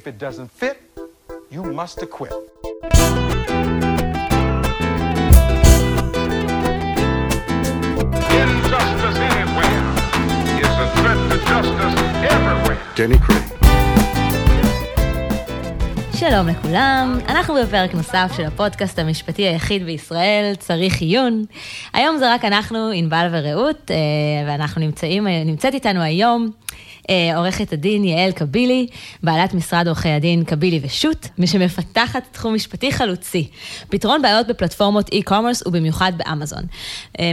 If it doesn't fit, you must acquit. Injustice anywhere is a threat to justice everywhere. דני קריי. שלום לכולם, אנחנו בפרק נוסף של הפודקאסט המשפטי היחיד בישראל, צריך עיון. היום זה רק אנחנו, ענבל ורעות, אה, ואנחנו נמצאים, אה, נמצאת איתנו היום עורכת הדין יעל קבילי, בעלת משרד עורכי הדין קבילי ושות', מי שמפתחת תחום משפטי חלוצי, פתרון בעיות בפלטפורמות e-commerce ובמיוחד באמזון.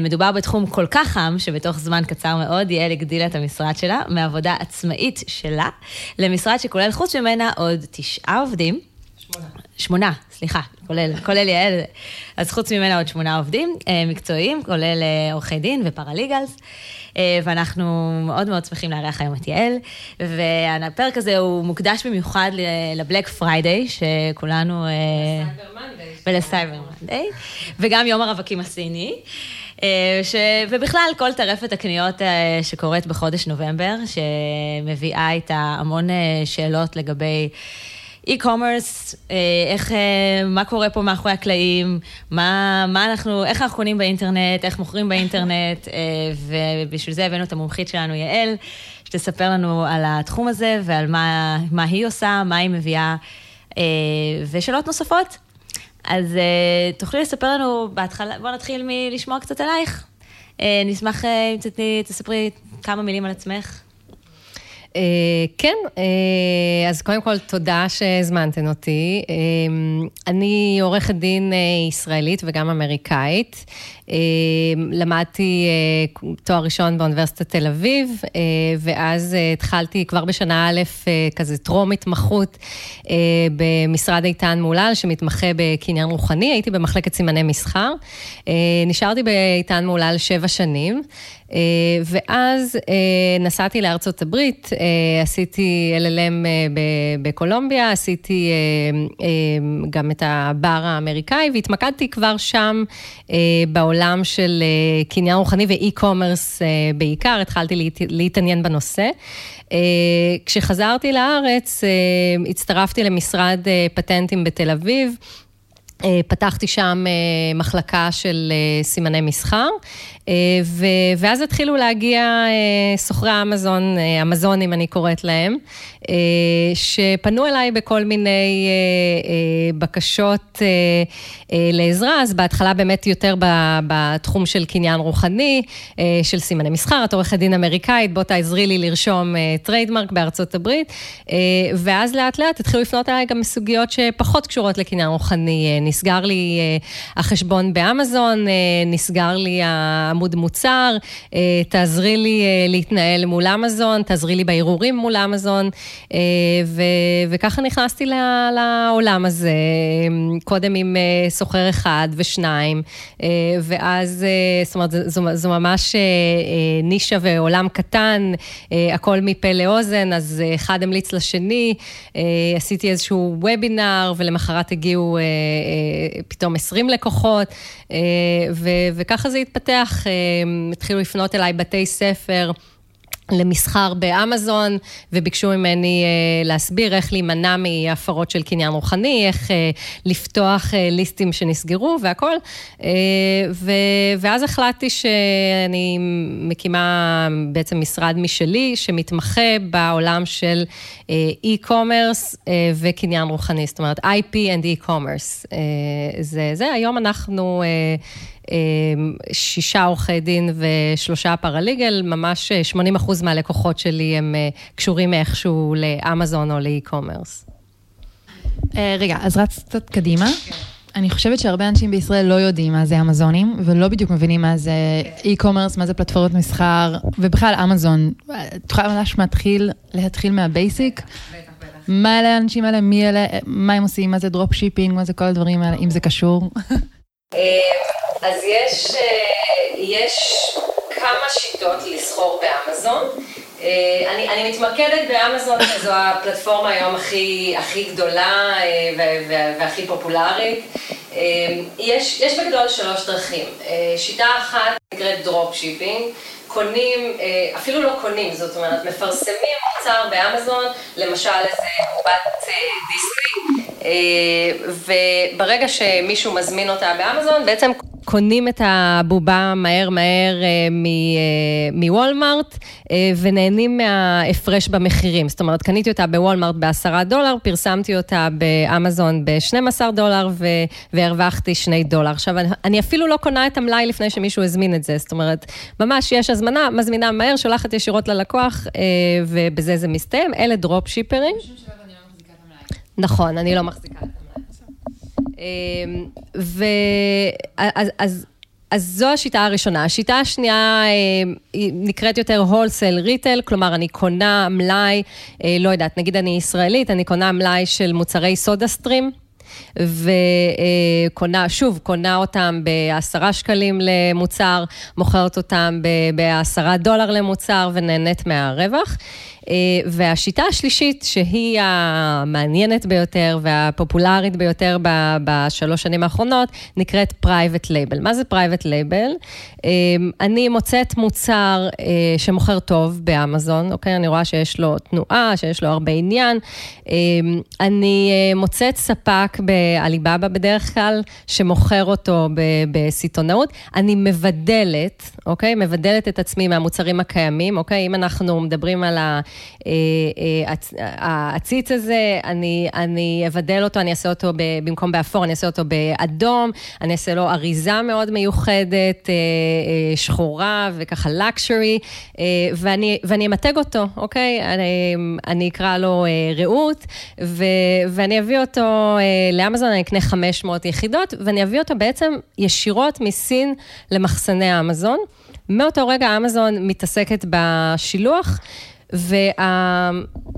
מדובר בתחום כל כך חם, שבתוך זמן קצר מאוד יעל הגדילה את המשרד שלה, מעבודה עצמאית שלה, למשרד שכולל חוץ ממנה עוד תשעה עובדים. שמונה. סליחה, כולל, כולל יעל, אז חוץ ממנה עוד שמונה עובדים מקצועיים, כולל עורכי דין ו paralegals. אה, ואנחנו מאוד מאוד שמחים לארח היום את יעל. והפרק הזה הוא מוקדש במיוחד ל Black Friday, שכולנו... ול Cyber Monday. וגם יום הרווקים הסיני. אה, ש... ובכלל, כל טרפת הקניות אה, שקורית בחודש נובמבר, שמביאה איתה המון שאלות לגבי e-commerce, אה, איך, אה, מה קורה פה מאחורי הקלעים, מה, מה אנחנו, איך אנחנו קונים באינטרנט, איך מוכרים באינטרנט, אה, ובשביל זה הבאנו את המומחית שלנו, יעל, שתספר לנו על התחום הזה ועל מה, מה היא עושה, מה היא מביאה, ושאלות נוספות. אז תוכלי לספר לנו בהתחלה, בואו נתחיל מלשמוע קצת עלייך. נשמח אם תספרי כמה מילים על עצמך. Uh, כן, uh, אז קודם כל תודה שהזמנתן אותי. Uh, אני עורכת דין ישראלית וגם אמריקאית. Uh, למדתי uh, תואר ראשון באוניברסיטת תל אביב, uh, ואז התחלתי כבר בשנה א', כזה טרום התמחות במשרד איתן מולל, שמתמחה בקניין רוחני, הייתי במחלקת סימני מסחר. נשארתי באיתן מולל שבע שנים. אה, ואז אה, נסעתי לארצות הברית, אה, עשיתי LLM בקולומביה, עשיתי גם את הבר האמריקאי, והתמקדתי כבר שם בעולם של קניין רוחני ואי-קומרס בעיקר, התחלתי להתעניין בנושא. כשחזרתי לארץ, הצטרפתי למשרד פטנטים בתל אביב. פתחתי שם מחלקה של סימני מסחר, אה, ואז התחילו להגיע אה, סוחרי האמזון, אה, אמזונים אני קוראת להם, שפנו אליי בכל מיני בקשות לעזרה, אז בהתחלה באמת יותר בתחום של קניין רוחני, של סימני מסחר, את עורכת דין אמריקאית, בוא תעזרי לי לרשום trademark בארצות הברית, ואז לאט לאט התחילו לפנות אליי גם סוגיות שפחות קשורות לקניין רוחני. נסגר לי החשבון באמזון, נסגר לי עמוד מוצר, אה, תעזרי לי אה, להתנהל מול אמזון, תעזרי לי בערעורים מול אמזון, אה, וככה נכנסתי לעולם הזה, קודם עם סוחר אחד ושניים, ואז, זאת אומרת, זו, זו ממש נישה ועולם קטן, הכל מפה לאוזן, אז אחד המליץ לשני, עשיתי איזשהו וובינר, ולמחרת הגיעו פתאום 20 לקוחות, וככה זה התפתח. התחילו לפנות אליי בתי ספר. למסחר באמזון, וביקשו ממני uh, להסביר איך להימנע מהפרות של קניין רוחני, איך uh, לפתוח uh, ליסטים שנסגרו והכל. Uh, ו- ואז החלטתי שאני מקימה בעצם משרד משלי, שמתמחה בעולם של e-commerce uh, uh, וקניין רוחני, זאת אומרת IP and e-commerce. Uh, זה, זה, היום אנחנו... אמ, שישה עורכי דין ושלושה פרליגל, ממש 80 אחוז מהלקוחות שלי הם אה, קשורים איכשהו לאמזון או לאי-קומרס. אה, רגע, אז רץ קצת קדימה. אני חושבת שהרבה אנשים בישראל לא יודעים מה זה אמזונים, ולא בדיוק מבינים מה זה e-commerce, מה זה פלטפורמות מסחר, ובכלל אמזון. את יכולה ממש להתחיל, להתחיל מה basic? מה אלה האנשים האלה, מי אלה, מה הם עושים, מה זה drop shipping, מה זה כל הדברים האלה, אם זה קשור. אז יש, אה, יש כמה שיטות לסחור באמזון. אה, אני, אני מתמקדת באמזון, זו הפלטפורמה היום הכי, הכי גדולה אה, והכי פופולרית. יש, יש בגדול שלוש דרכים. שיטה אחת נקראת drop shipping. קונים, אפילו לא קונים, זאת אומרת, מפרסמים מוצר באמזון, למשל איזה בובה וברגע שמישהו מזמין אותה באמזון, בעצם קונים את הבובה מהר מהר מוולמארט ונהנים מההפרש במחירים. זאת אומרת, קניתי אותה בוולמארט בעשרה דולר, פרסמתי אותה באמזון ב-12 דולר והרווחתי שני דולר. עכשיו, אני אפילו לא קונה את המלאי לפני שמישהו הזמין את זה, זאת אומרת, ממש יש הזמנה, מזמינה מהר, שולחת ישירות ללקוח, ובזה זה מסתיים. אלה דרופ שיפרים. נכון, אני לא מחזיקה את המלאי. ואז, אז, אז זו השיטה הראשונה. השיטה השנייה היא נקראת יותר הולסל ריטל, כלומר, אני קונה מלאי, לא יודעת, נגיד אני ישראלית, אני קונה מלאי של מוצרי סודה סטרים. וקונה, שוב, קונה אותם בעשרה שקלים למוצר, מוכרת אותם בעשרה דולר למוצר ונהנית מהרווח. והשיטה השלישית, שהיא המעניינת ביותר והפופולרית ביותר בשלוש שנים האחרונות, נקראת private label. מה זה private label? אני מוצאת מוצר שמוכר טוב באמזון, אוקיי? אני רואה שיש לו תנועה, שיש לו הרבה עניין. אני מוצאת ספק בעליבאבא בדרך כלל, שמוכר אותו בסיטונאות. אני מבדלת, אוקיי? מבדלת את עצמי מהמוצרים הקיימים, אוקיי? אם אנחנו מדברים על ה... העציץ הזה, אני, אני אבדל אותו, אני אעשה אותו במקום באפור, אני אעשה אותו באדום, אני אעשה לו אריזה מאוד מיוחדת, שחורה וככה לקשורי, ואני, ואני אמתג אותו, אוקיי? אני, אני אקרא לו רעות, ו, ואני אביא אותו לאמזון, אני אקנה 500 יחידות, ואני אביא אותו בעצם ישירות מסין למחסני האמזון. מאותו רגע אמזון מתעסקת בשילוח. וה...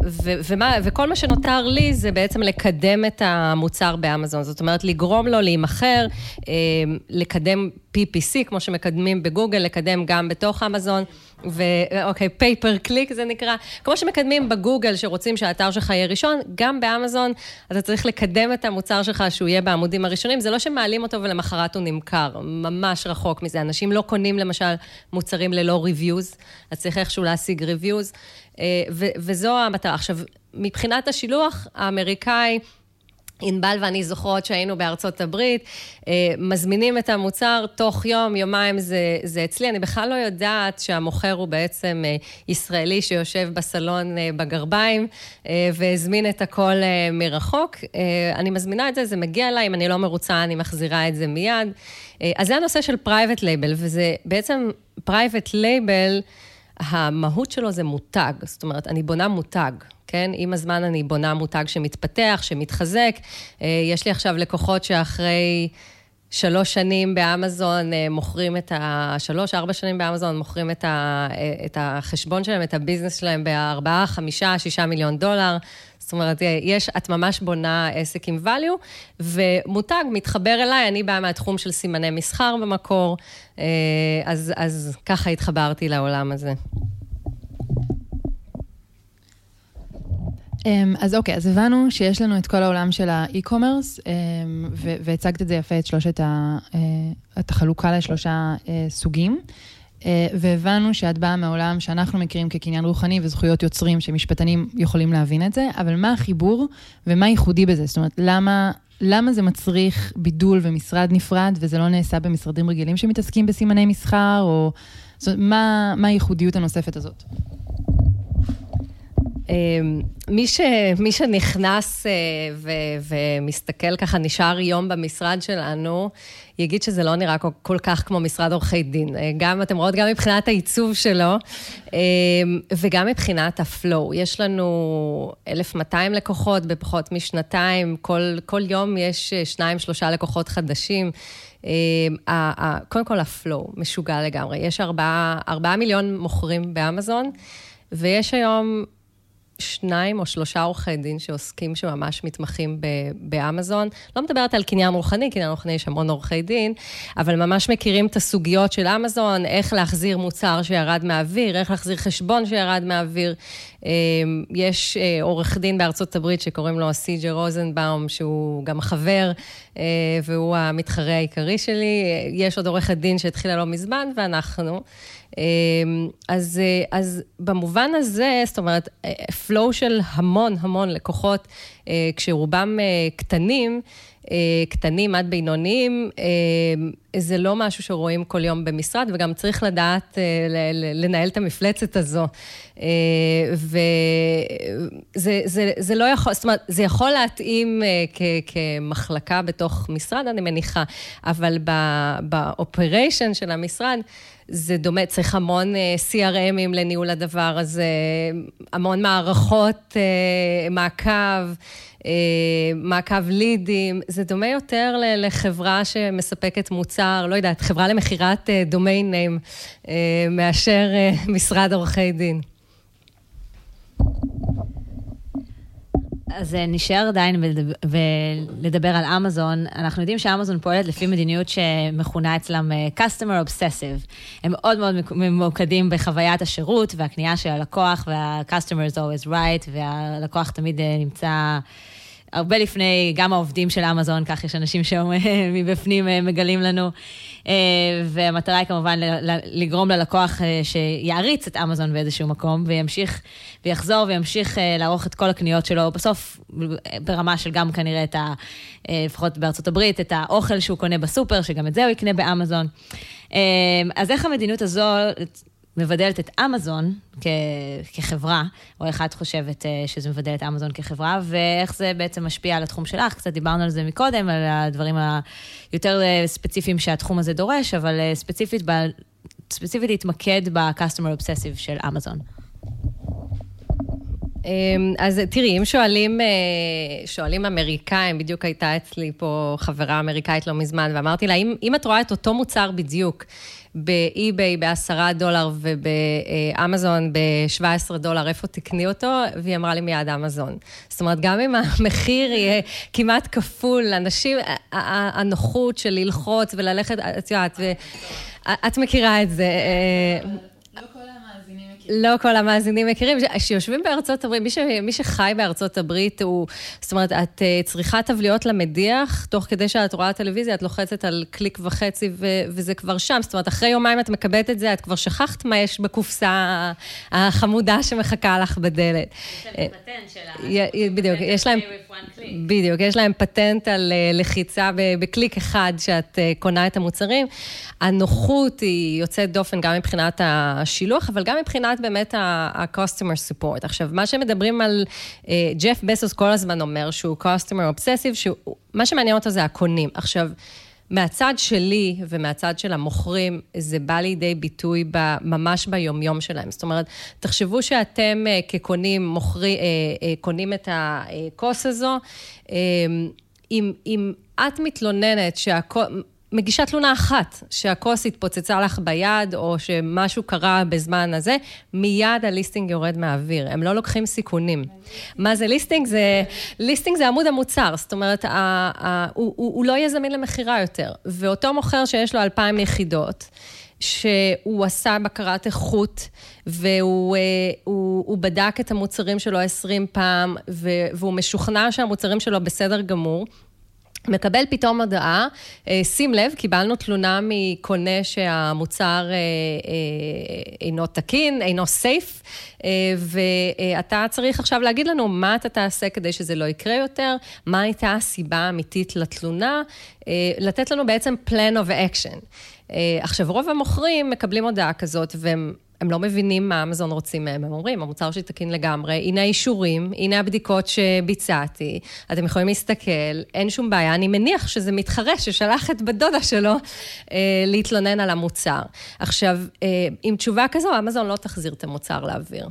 ו... ומה... וכל מה שנותר לי זה בעצם לקדם את המוצר באמזון, זאת אומרת, לגרום לו להימכר, לקדם PPC, כמו שמקדמים בגוגל, לקדם גם בתוך אמזון, ואוקיי, pay per click זה נקרא, כמו שמקדמים בגוגל, שרוצים שהאתר שלך יהיה ראשון, גם באמזון אתה צריך לקדם את המוצר שלך, שהוא יהיה בעמודים הראשונים, זה לא שמעלים אותו ולמחרת הוא נמכר, ממש רחוק מזה. אנשים לא קונים למשל מוצרים ללא reviews, אז צריך איכשהו להשיג reviews, וזו המטרה. עכשיו, מבחינת השילוח, האמריקאי, ענבל ואני זוכרות שהיינו בארצות הברית, מזמינים את המוצר, תוך יום, יומיים זה, זה אצלי. אני בכלל לא יודעת שהמוכר הוא בעצם ישראלי שיושב בסלון בגרביים והזמין את הכל מרחוק. אני מזמינה את זה, זה מגיע אליי, אם אני לא מרוצה, אני מחזירה את זה מיד. אז זה הנושא של private label, וזה בעצם private label, המהות שלו זה מותג, זאת אומרת, אני בונה מותג. כן? עם הזמן אני בונה מותג שמתפתח, שמתחזק. יש לי עכשיו לקוחות שאחרי שלוש שנים באמזון מוכרים את ה... שלוש, ארבע שנים באמזון מוכרים את, ה... את החשבון שלהם, את הביזנס שלהם בארבעה, חמישה, שישה מיליון דולר. זאת אומרת, יש, את ממש בונה עסק עם value, ומותג מתחבר אליי, אני באה מהתחום של סימני מסחר במקור, אז, אז ככה התחברתי לעולם הזה. אז אוקיי, אז הבנו שיש לנו את כל העולם של האי-קומרס, והצגת את זה יפה, את שלושת, ה... את החלוקה לשלושה סוגים, והבנו שאת באה מעולם שאנחנו מכירים כקניין רוחני וזכויות יוצרים, שמשפטנים יכולים להבין את זה, אבל מה החיבור ומה ייחודי בזה? זאת אומרת, למה, למה זה מצריך בידול ומשרד נפרד, וזה לא נעשה במשרדים רגילים שמתעסקים בסימני מסחר, או... זאת אומרת, מה, מה הייחודיות הנוספת הזאת? מי, ש, מי שנכנס ו, ומסתכל ככה, נשאר יום במשרד שלנו, יגיד שזה לא נראה כל, כל כך כמו משרד עורכי דין. גם, אתם רואות, גם מבחינת העיצוב שלו, וגם מבחינת ה flow. יש לנו 1,200 לקוחות בפחות משנתיים, כל, כל יום יש שניים, שלושה לקוחות חדשים. קודם כל, ה flow משוגע לגמרי. יש ארבעה מיליון מוכרים באמזון, ויש היום שניים או שלושה עורכי דין שעוסקים, שממש מתמחים באמזון. לא מדברת על קניין רוחני, קניין רוחני יש המון עורכי דין, אבל ממש מכירים את הסוגיות של אמזון, איך להחזיר מוצר שירד מהאוויר, איך להחזיר חשבון שירד מהאוויר. יש עורך דין בארצות הברית שקוראים לו סי.ג'י רוזנבאום, שהוא גם חבר, והוא המתחרה העיקרי שלי. יש עוד עורכת דין שהתחילה לא מזמן, ואנחנו. אז, אז במובן הזה, זאת אומרת, flow של המון המון לקוחות, אה, כשרובם אה, קטנים, אה, קטנים עד בינוניים, אה, זה לא משהו שרואים כל יום במשרד, וגם צריך לדעת אה, לנהל את המפלצת הזו. וזה זה, זה לא יכול, זאת אומרת, זה יכול להתאים כ, כמחלקה בתוך משרד, אני מניחה, אבל באופריישן של המשרד, זה דומה, צריך המון CRMים לניהול הדבר הזה, המון מערכות מעקב. אה, מעקב לידים, זה דומה יותר לחברה שמספקת מוצר, לא יודעת, חברה למכירת דומיין אה, ניים, אה, מאשר משרד עורכי דין. אז נשאר עדיין ולדבר על אמזון. אנחנו יודעים שאמזון פועלת לפי מדיניות שמכונה אצלם customer obsessive. הם מאוד מאוד ממוקדים בחוויית השירות והקנייה של הלקוח, וה-customer is always right, והלקוח תמיד נמצא... הרבה לפני, גם העובדים של אמזון, כך יש אנשים שמבפנים אה, מגלים לנו. אה, והמטרה היא כמובן לגרום ללקוח אה, שיעריץ את אמזון באיזשהו מקום, וימשיך, ויחזור וימשיך לערוך את כל הקניות שלו, בסוף ברמה של גם כנראה את ה... לפחות בארצות הברית, את האוכל שהוא קונה בסופר, שגם את זה הוא יקנה באמזון. אז איך המדיניות הזו מבדלת את אמזון כ- כחברה, או איך את חושבת אה, שזה מבדל את אמזון כחברה, ואיך זה בעצם משפיע על התחום שלך. קצת דיברנו על זה מקודם, על הדברים היותר אה, ספציפיים שהתחום הזה דורש, אבל אה, ספציפית, ב- ספציפית להתמקד ב-customer obsessive של אמזון. אמ, אז תראי, אם שואלים, שואלים אמריקאים, בדיוק הייתה אצלי פה חברה אמריקאית לא מזמן, ואמרתי לה, אם, אם את רואה את אותו מוצר בדיוק, באי-ביי ב-10 דולר ובאמזון ב-17 דולר, איפה תקני אותו? והיא אמרה לי מיד אמזון. זאת אומרת, גם אם המחיר יהיה כמעט כפול, אנשים, הנוחות של ללחוץ וללכת, את יודעת, את מכירה את זה. אה, לא כל המאזינים מכירים, שיושבים בארצות הברית, מי, ש, מי שחי בארצות הברית הוא, זאת אומרת, את uh, צריכה תבליות למדיח, תוך כדי שאת רואה טלוויזיה, את לוחצת על קליק וחצי ו, וזה כבר שם. זאת אומרת, אחרי יומיים את מקבלת את זה, את כבר שכחת מה יש בקופסה החמודה שמחכה לך בדלת. יש להם פטנט של ה... בדיוק, יש להם... בדיוק, יש להם פטנט על אה, לחיצה בקליק אחד שאת אה, קונה את המוצרים. הנוחות היא יוצאת דופן גם מבחינת השילוח, אבל גם מבחינת באמת ה-customer support. עכשיו, מה שמדברים על, אה, ג'ף בסוס כל הזמן אומר שהוא customer obsessive, שמה שמעניין אותו זה הקונים. עכשיו, מהצד שלי ומהצד של המוכרים, זה בא לידי ביטוי ממש ביומיום שלהם. זאת אומרת, תחשבו שאתם כקונים, מוכרי, קונים את הכוס הזו, אם, אם את מתלוננת שהכוס... מגישה תלונה אחת, שהכוס התפוצצה לך ביד, או שמשהו קרה בזמן הזה, מיד הליסטינג יורד מהאוויר. הם לא לוקחים סיכונים. מה זה ליסטינג? זה, ליסטינג זה עמוד המוצר, זאת אומרת, ה, ה, הוא, הוא, הוא לא יהיה זמין למכירה יותר. ואותו מוכר שיש לו אלפיים יחידות, שהוא עשה בקרת איכות, והוא הוא, הוא בדק את המוצרים שלו עשרים פעם, והוא משוכנע שהמוצרים שלו בסדר גמור, מקבל פתאום הודעה, אה, שים לב, קיבלנו תלונה מקונה שהמוצר אה, אה, אינו תקין, אינו סייף, ואתה צריך עכשיו להגיד לנו מה אתה תעשה כדי שזה לא יקרה יותר, מה הייתה הסיבה האמיתית לתלונה, לתת לנו בעצם plan of action. עכשיו, רוב המוכרים מקבלים הודעה כזאת, והם הם לא מבינים מה אמזון רוצים מהם, הם אומרים, המוצר שלי תקין לגמרי, הנה האישורים, הנה הבדיקות שביצעתי, אתם יכולים להסתכל, אין שום בעיה, אני מניח שזה מתחרה ששלח את בת דודה שלו אה, להתלונן על המוצר. עכשיו, אה, עם תשובה כזו, אמזון לא תחזיר את המוצר לאוויר.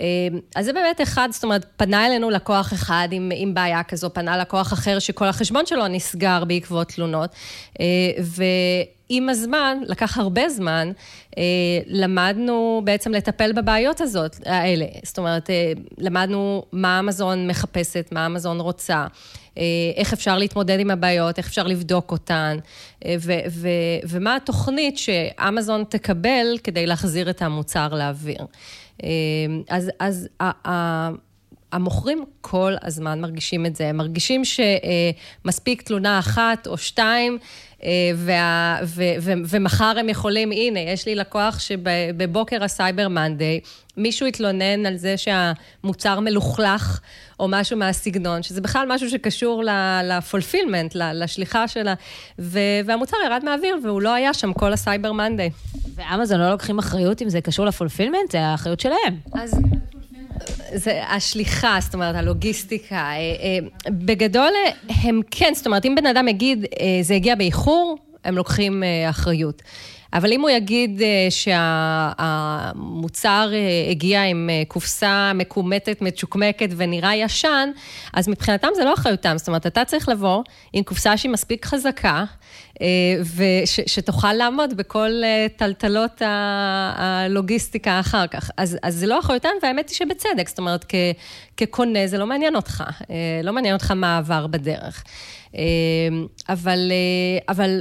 אה, אז זה באמת אחד, זאת אומרת, פנה אלינו לקוח אחד עם, עם בעיה כזו, פנה לקוח אחר שכל החשבון שלו נסגר בעקבות תלונות, אה, ו... עם הזמן, לקח הרבה זמן, אה, למדנו בעצם לטפל בבעיות הזאת, האלה. זאת אומרת, אה, למדנו מה אמזון מחפשת, מה אמזון רוצה, איך אפשר להתמודד עם הבעיות, איך אפשר לבדוק אותן, ו- ו- ומה התוכנית שאמזון תקבל כדי להחזיר את המוצר לאוויר. אז, אז המוכרים כל הזמן מרגישים את זה. הם מרגישים שמספיק תלונה אחת או שתיים, וה, ו, ו, ומחר הם יכולים, הנה, יש לי לקוח שבבוקר ה Cyber Monday, מישהו התלונן על זה שהמוצר מלוכלך, או משהו מהסגנון, שזה בכלל משהו שקשור ל fulfillment, לשליחה שלה, והמוצר ירד מהאוויר, והוא לא היה שם כל ה Cyber Monday. ואמזון לא לוקחים אחריות אם זה קשור ל fulfillment? זה האחריות שלהם. אז... זה השליחה, זאת אומרת, הלוגיסטיקה. אה, אה, בגדול, הם כן, זאת אומרת, אם בן אדם יגיד, אה, זה הגיע באיחור, הם לוקחים אחריות. אבל אם הוא יגיד שהמוצר הגיע עם קופסה מקומטת, מצ'וקמקת ונראה ישן, אז מבחינתם זה לא אחריותם. זאת אומרת, אתה צריך לבוא עם קופסה שהיא מספיק חזקה, ושתוכל לעמוד בכל טלטלות הלוגיסטיקה אחר כך. אז, אז זה לא אחריותם, והאמת היא שבצדק, זאת אומרת, כ, כקונה זה לא מעניין אותך, לא מעניין אותך מה עבר בדרך. אבל, אבל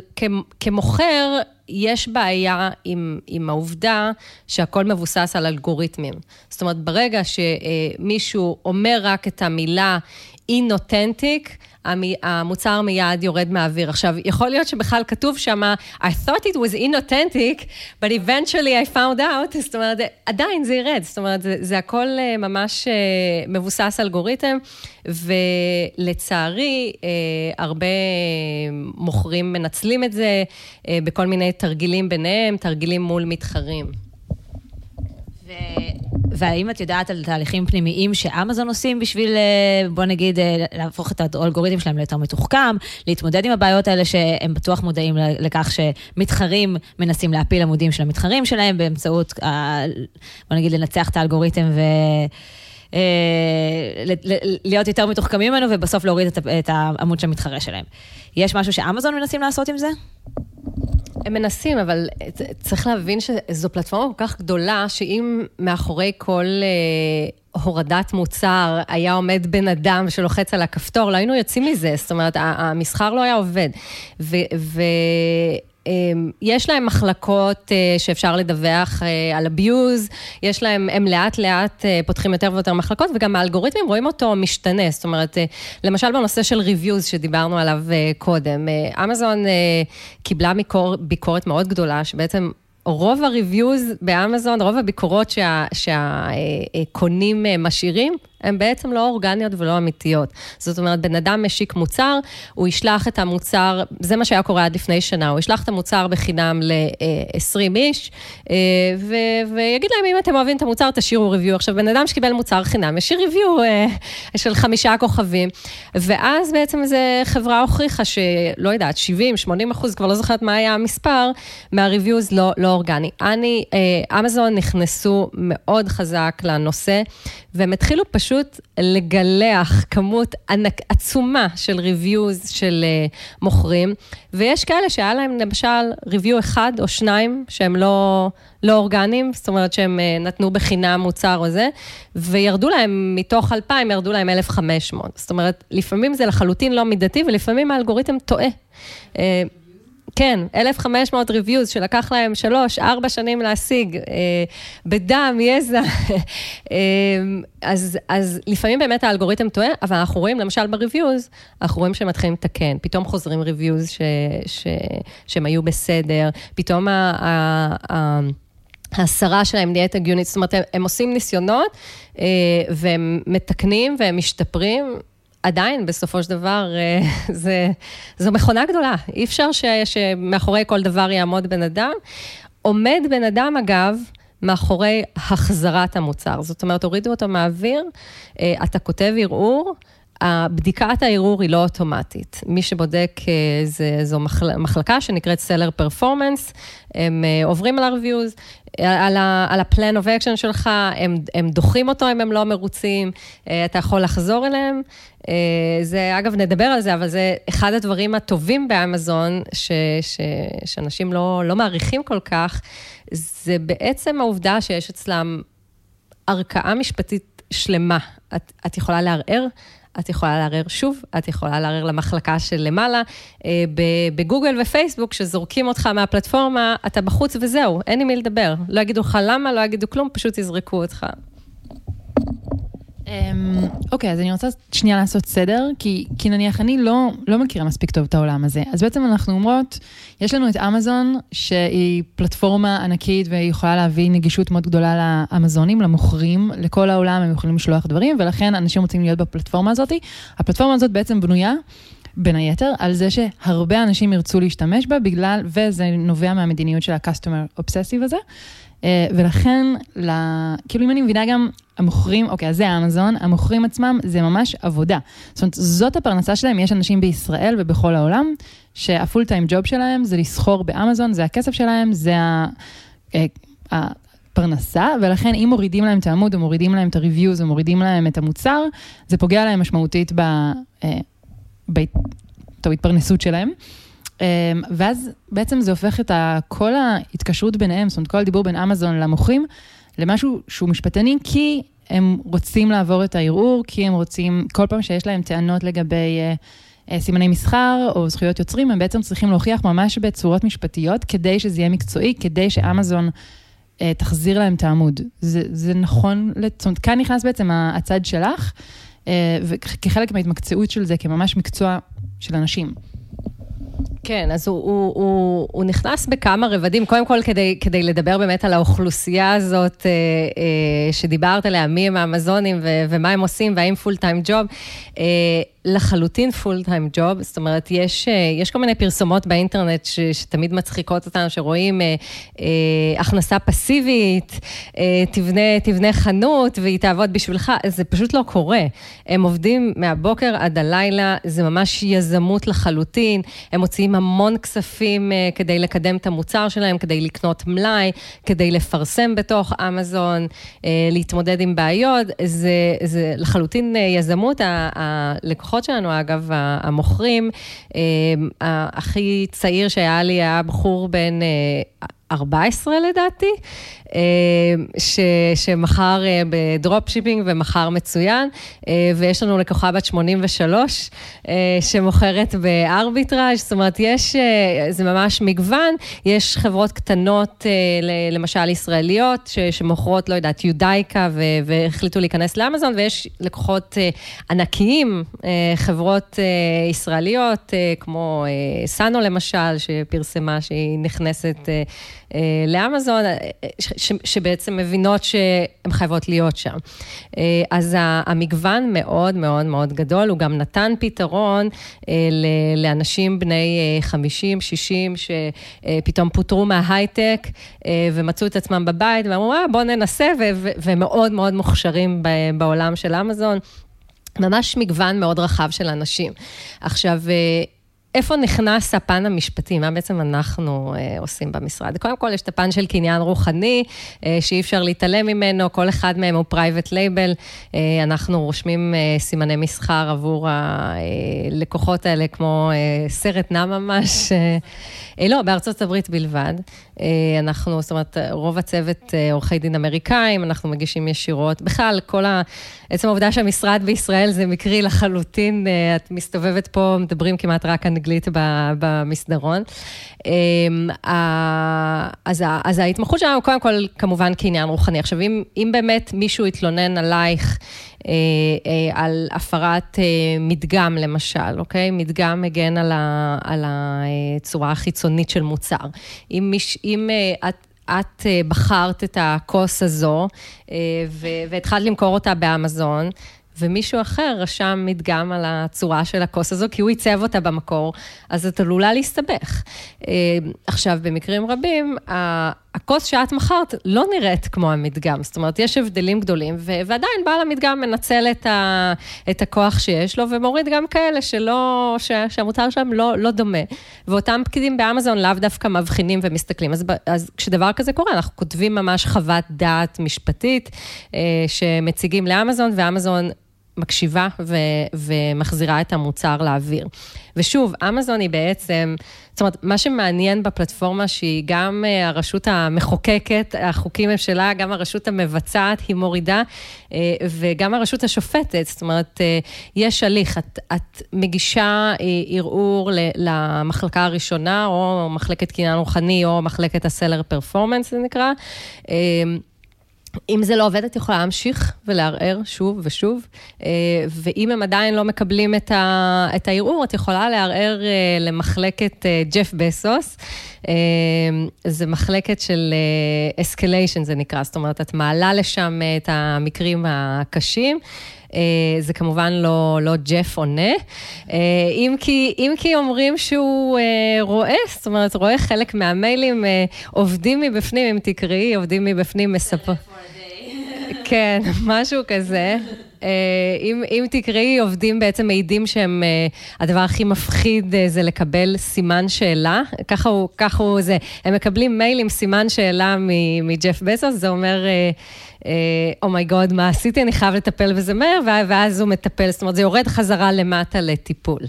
כמוכר, יש בעיה עם, עם העובדה שהכל מבוסס על אלגוריתמים. זאת אומרת, ברגע שמישהו אומר רק את המילה אינותנטיק, המוצר מיד יורד מהאוויר. עכשיו, יכול להיות שבכלל כתוב שם, I thought it was inauthentic, but eventually I found out, זאת אומרת, עדיין זה ירד, זאת אומרת, זה, זה הכל אה, ממש אה, מבוסס אלגוריתם, ולצערי, אה, הרבה מוכרים מנצלים את זה בכל מיני תרגילים ביניהם, תרגילים מול מתחרים. ו... והאם את יודעת על תהליכים פנימיים שאמזון עושים בשביל, אה, בוא נגיד, אה, להפוך את האלגוריתם שלהם ליותר מתוחכם, להתמודד עם הבעיות האלה שהם בטוח מודעים לכך שמתחרים מנסים להפיל עמודים של המתחרים שלהם באמצעות, בוא נגיד, לנצח את האלגוריתם ו... אה, להיות יותר מתוחכמים ממנו ובסוף להוריד את העמוד של המתחרה שלהם. יש משהו שאמזון מנסים לעשות עם זה? הם מנסים, אבל צריך להבין שזו פלטפורמה כל כך גדולה, שאם מאחורי כל אה, הורדת מוצר היה עומד בן אדם שלוחץ על הכפתור, לא היינו יוצאים מזה, זאת אומרת, המסחר לא היה עובד. ו... ו יש להם מחלקות אה, שאפשר לדווח אה, על abuse, יש להם, הם לאט לאט אה, פותחים יותר ויותר מחלקות, וגם האלגוריתמים רואים אותו משתנה, זאת אומרת, למשל בנושא של reviews שדיברנו עליו קודם, אמזון קיבלה ביקורת מאוד גדולה, שבעצם רוב ה-reviews באמזון, רוב הביקורות שהקונים משאירים, הן בעצם לא אורגניות ולא אמיתיות. זאת אומרת, בן אדם משיק מוצר, הוא ישלח את המוצר, זה מה שהיה קורה עד לפני שנה, הוא ישלח את המוצר בחינם ל-20 איש, אה, ו- ויגיד להם, אם אתם אוהבים את המוצר, תשאירו ריוויו. עכשיו, בן אדם שקיבל מוצר חינם, ישאיר ריוויו אה, של חמישה כוכבים, ואז בעצם זו חברה הוכיחה שלא יודעת, 70, 80 אחוז, כבר לא זוכרת מה היה המספר, מהריוויוז לא, לא אורגני. אני, אה, אמזון נכנסו מאוד חזק לנושא, והם התחילו פשוט... פשוט לגלח כמות ענק, עצומה של ריוויוז של uh, מוכרים, ויש כאלה שהיה להם למשל ריוויו אחד או שניים שהם לא, לא אורגניים, זאת אומרת שהם uh, נתנו בחינם מוצר או זה, וירדו להם, מתוך 2,000 ירדו להם 1,500. זאת אומרת, לפעמים זה לחלוטין לא מידתי, ולפעמים האלגוריתם טועה. Uh, כן, 1,500 ריוויוז שלקח להם שלוש, ארבע שנים להשיג, אה, בדם, יזע. אה, אז, אז לפעמים באמת האלגוריתם טועה, אבל אנחנו רואים, למשל בריוויוז, אנחנו רואים שהם מתחילים לתקן. פתאום חוזרים ריוויוז ש, ש, שהם היו בסדר, פתאום ה... ה, ה ההסרה שלהם נהיית הגיונית, זאת אומרת, הם, הם עושים ניסיונות אה, והם מתקנים והם משתפרים, עדיין, בסופו של דבר, אה, זה, זו מכונה גדולה. אי אפשר ש, שמאחורי כל דבר יעמוד בן אדם. עומד בן אדם, אגב, מאחורי החזרת המוצר. זאת אומרת, הורידו אותו מהאוויר, אה, אתה כותב ערעור, בדיקת הערעור היא לא אוטומטית. מי שבודק, אה, זה, זו מחל, מחלקה שנקראת Seller Performance, הם עוברים על ה-reviews, על ה-plan of action שלך, הם, הם דוחים אותו אם הם לא מרוצים, אתה יכול לחזור אליהם. אה, זה, אגב, נדבר על זה, אבל זה אחד הדברים הטובים באמזון, ש, ש, שאנשים לא, לא מעריכים כל כך, זה בעצם העובדה שיש אצלם ערכאה משפטית שלמה. את, את יכולה לערער, את יכולה לערער שוב, את יכולה לערער למחלקה של למעלה. אה, בגוגל ופייסבוק, שזורקים אותך מהפלטפורמה, אתה בחוץ וזהו, אין עם מי לדבר. לא יגידו לך למה, לא יגידו כלום, פשוט יזרקו אותך. אמ, אוקיי, אז אני רוצה שנייה לעשות סדר, כי, כי נניח אני לא, לא מכירה מספיק טוב את העולם הזה. אז בעצם אנחנו אומרות, יש לנו את אמזון, שהיא פלטפורמה ענקית והיא יכולה להביא נגישות מאוד גדולה לאמזונים, למוכרים, לכל העולם הם יכולים לשלוח דברים, ולכן אנשים רוצים להיות בפלטפורמה הזאת. הפלטפורמה הזאת בעצם בנויה בין היתר, על זה שהרבה אנשים ירצו להשתמש בה בגלל, וזה נובע מהמדיניות של ה-customer obsessive הזה. אה, ולכן, לה, כאילו אם אני מבינה גם, המוכרים, אוקיי, אז זה אמזון, המוכרים עצמם זה ממש עבודה. זאת אומרת, זאת הפרנסה שלהם, יש אנשים בישראל ובכל העולם, שהפול טיים ג'וב שלהם זה לסחור באמזון, זה הכסף שלהם, זה ה... אה, הפרנסה, ולכן אם מורידים להם את העמוד, או מורידים להם את ה-reviews, או מורידים להם את המוצר, זה פוגע להם משמעותית ב... אה, בהתפרנסות שלהם. אמ, ואז בעצם זה הופך את כל ההתקשרות ביניהם, זאת אומרת, כל הדיבור בין אמזון למוכרים, למשהו שהוא משפטני, כי הם רוצים לעבור את הערעור, כי הם רוצים, כל פעם שיש להם טענות לגבי uh, סימני מסחר או זכויות יוצרים, הם בעצם צריכים להוכיח ממש בצורות משפטיות, כדי שזה יהיה מקצועי, כדי שאמזון uh, תחזיר להם את העמוד. זה, זה נכון, זאת אומרת, כאן נכנס בעצם הצד שלך, וכחלק מההתמקצעות של זה, כממש מקצוע של אנשים. כן, אז הוא, הוא, הוא, הוא נכנס בכמה רבדים, קודם כל כדי, כדי לדבר באמת על האוכלוסייה הזאת אה, אה, שדיברת עליה, מי הם האמזונים ו, ומה הם עושים והאם full time job. אה, לחלוטין full time job, זאת אומרת, יש, אה, יש כל מיני פרסומות באינטרנט ש, שתמיד מצחיקות אותנו, שרואים אה, אה, הכנסה פסיבית, אה, תבנה, תבנה חנות והיא תעבוד בשבילך, זה פשוט לא קורה. הם עובדים מהבוקר עד הלילה, זה ממש יזמות לחלוטין, הם מוציאים המון כספים אה, כדי לקדם את המוצר שלהם, כדי לקנות מלאי, כדי לפרסם בתוך אמזון, אה, להתמודד עם בעיות, זה, זה לחלוטין אה, יזמות. הלקוחות שלנו, אגב, המוכרים, הכי צעיר שהיה לי היה בחור בן 14 אה, לדעתי, אה, ש, שמכר ב drop shipping ומכר מצוין, ויש לנו לקוחה בת 83 שמוכרת בארביטראז', זאת אומרת, יש, זה ממש מגוון, יש חברות קטנות, למשל ישראליות, שמוכרות, לא יודעת, יודאיקה, והחליטו להיכנס לאמזון, ויש לקוחות ענקיים, חברות ישראליות, כמו סאנו למשל, שפרסמה שהיא נכנסת לאמזון, שבעצם מבינות שהן חייבות להיות שם. אז המגוון מאוד מאוד מאוד גדול, הוא גם נתן פתרון לאנשים בני 50, 60, שפתאום פוטרו מההייטק ומצאו את עצמם בבית ואמרו, אה, בואו ננסה, ומאוד מאוד מוכשרים בעולם של אמזון. ממש מגוון מאוד רחב של אנשים. עכשיו, איפה נכנס הפן המשפטי? מה בעצם אנחנו אה, עושים במשרד? קודם כל, יש את הפן של קניין רוחני, אה, שאי אפשר להתעלם ממנו, כל אחד מהם הוא private label. אה, אנחנו רושמים אה, סימני מסחר עבור הלקוחות האלה, כמו אה, סרט נע ממש. אה, אה, לא, בארצות הברית בלבד. אה, אנחנו, זאת אומרת, רוב הצוות אה, עורכי דין אמריקאים, אנחנו מגישים ישירות. בכלל, כל ה... עצם העובדה שהמשרד בישראל זה מקרי לחלוטין, אה, את מסתובבת פה, מדברים כמעט רק אנגלית במסדרון. אז, אז ההתמחות שלנו, קודם כל, כמובן כעניין רוחני. עכשיו, אם, אם באמת מישהו יתלונן עלייך, על הפרת מדגם למשל, אוקיי? מדגם מגן על, ה, על הצורה החיצונית של מוצר. אם, מיש, אם את... את בחרת את הכוס הזו והתחלת למכור אותה באמזון, ומישהו אחר רשם מדגם על הצורה של הכוס הזו, כי הוא עיצב אותה במקור, אז את עלולה להסתבך. אה, עכשיו, במקרים רבים, הכוס שאת מכרת לא נראית כמו המדגם, זאת אומרת, יש הבדלים גדולים, ועדיין בעל המדגם מנצל את, ה, את הכוח שיש לו, ומוריד גם כאלה שלא, ש, שהמוצר שלהם לא, לא דומה. ואותם פקידים באמזון לאו דווקא מבחינים ומסתכלים. אז, אז כשדבר כזה קורה, אנחנו כותבים ממש חוות דעת משפטית, אה, שמציגים לאמזון, ואמזון... מקשיבה ו- ומחזירה את המוצר לאוויר. ושוב, אמזון היא בעצם, זאת אומרת, מה שמעניין בפלטפורמה שהיא גם אה, הרשות המחוקקת, החוקים הם שלה, גם הרשות המבצעת היא מורידה, אה, וגם הרשות השופטת, זאת אומרת, אה, יש הליך, את, את מגישה ערעור למחלקה הראשונה, או מחלקת קניין רוחני, או מחלקת הסלר פרפורמנס, זה נקרא. אם זה לא עובד, את יכולה להמשיך ולערער שוב ושוב, אה, ואם הם עדיין לא מקבלים את, הערעור, את יכולה לערער אה, למחלקת אה, ג'ף בסוס. זה מחלקת של אסקליישן, זה נקרא, זאת אומרת, את מעלה לשם את המקרים הקשים. זה כמובן לא, לא ג'ף עונה, אם כי, אם כי אומרים שהוא רואה, זאת אומרת, רואה חלק מהמיילים, עובדים מבפנים, אם תקראי, עובדים מבפנים מספר. כן, משהו כזה. אה, אם, אם תקראי, עובדים בעצם מעידים שהם, אה, הדבר הכי מפחיד אה, זה לקבל סימן שאלה. ככה הוא, ככה הוא זה. הם מקבלים מייל עם סימן שאלה מג'ף בזוס, זה אומר, אומייגוד, oh מה עשיתי? אני חייב לטפל בזה מהר, ואז הוא מטפל, זאת אומרת, זה יורד חזרה למטה לטיפול.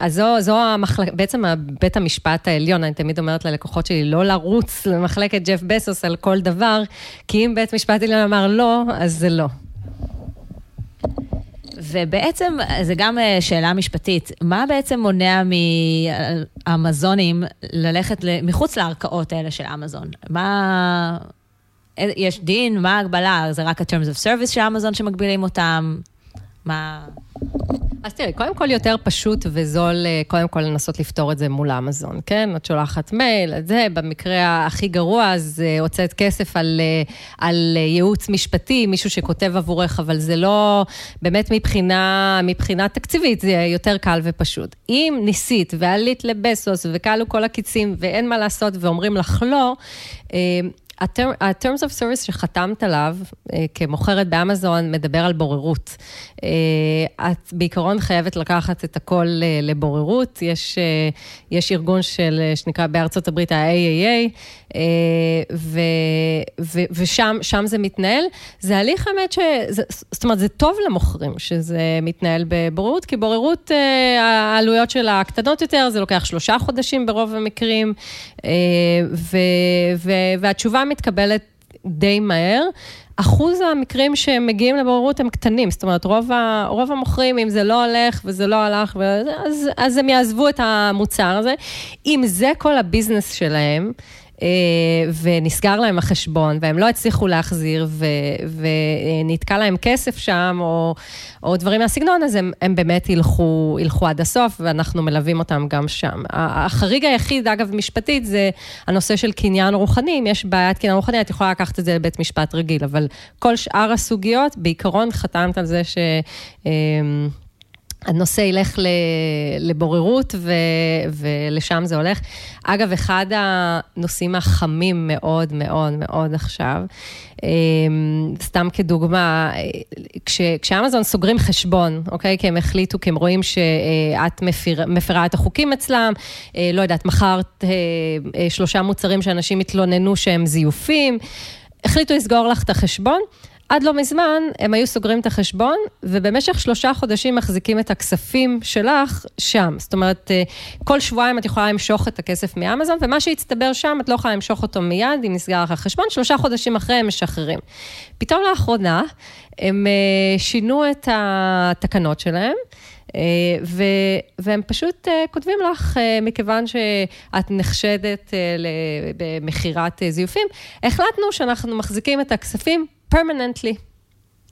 אז זו, זו המחלקה, בעצם בית המשפט העליון, אני תמיד אומרת ללקוחות שלי, לא לרוץ למחלקת ג'ף בסוס על כל דבר, כי אם בית משפט עליון אמר לא, אז זה לא. ובעצם, זו גם אה, שאלה משפטית, מה בעצם מונע מהמזונים ללכת מחוץ לערכאות האלה של אמזון? מה... אה, יש דין? מה ההגבלה? זה רק ה-terms of service של אמזון שמגבילים אותם? מה... אז תראי, קודם כל יותר פשוט וזול, אה, קודם כל לנסות לפתור את זה מול אמזון, כן? את שולחת מייל, את זה, במקרה הכי גרוע, אז אה, הוצאת כסף על, אה, על ייעוץ משפטי, מישהו שכותב עבורך, אבל זה לא, באמת מבחינה, מבחינה תקציבית, זה יותר קל ופשוט. אם ניסית ועלית לבסוס וכלו כל הקיצים ואין מה לעשות ואומרים לך לא, ה-terms of service שחתמת עליו אה, כמוכרת באמזון מדבר על בוררות. אה, את בעיקרון חייבת לקחת את הכל אה, לבוררות. יש, יש ארגון של, שנקרא בארצות הברית ה-AAA, ושם זה מתנהל. זה הליך, האמת, ש... זאת אומרת, זה טוב למוכרים שזה מתנהל בבוררות, כי בוררות, העלויות שלה קטנות יותר, זה לוקח שלושה חודשים ברוב המקרים, ו, ו, והתשובה מתקבלת די מהר. אחוז המקרים שמגיעים לבוררות הם קטנים, זאת אומרת, רוב, ה, רוב המוכרים, אם זה לא הולך וזה לא הלך, אז, אז הם יעזבו את המוצר הזה. אם זה כל הביזנס שלהם, ונסגר להם החשבון, והם לא הצליחו להחזיר, ו, ונתקע להם כסף שם, או, או דברים מהסגנון, אז הם, הם באמת ילכו, ילכו עד הסוף, ואנחנו מלווים אותם גם שם. החריג היחיד, אגב, משפטית, זה הנושא של קניין רוחני. אם יש בעיית קניין רוחני, את יכולה לקחת את זה לבית משפט רגיל, אבל כל שאר הסוגיות, בעיקרון חתמת על זה ש... הנושא ילך לבוררות ו, ולשם זה הולך. אגב, אחד הנושאים החמים מאוד מאוד מאוד עכשיו, אמ, סתם כדוגמה, כש, כשאמזון סוגרים חשבון, אוקיי? כי הם החליטו, כי הם רואים שאת מפיר, מפרה את החוקים אצלם, אה, לא יודעת, מכרת אה, אה, שלושה מוצרים שאנשים התלוננו שהם זיופים, החליטו לסגור לך את החשבון. עד לא מזמן הם היו סוגרים את החשבון, ובמשך שלושה חודשים מחזיקים את הכספים שלך שם. זאת אומרת, אה, כל שבועיים את יכולה למשוך את הכסף מאמזון, ומה שהצטבר שם, את לא יכולה למשוך אותו מיד, אם נסגר לך החשבון, שלושה חודשים אחרי הם משחררים. פתאום לאחרונה, הם אה, שינו את התקנות שלהם. אה, ו, והם פשוט כותבים לך, מכיוון שאת נחשדת במכירת זיופים, החלטנו שאנחנו מחזיקים את הכספים פרמננטלי.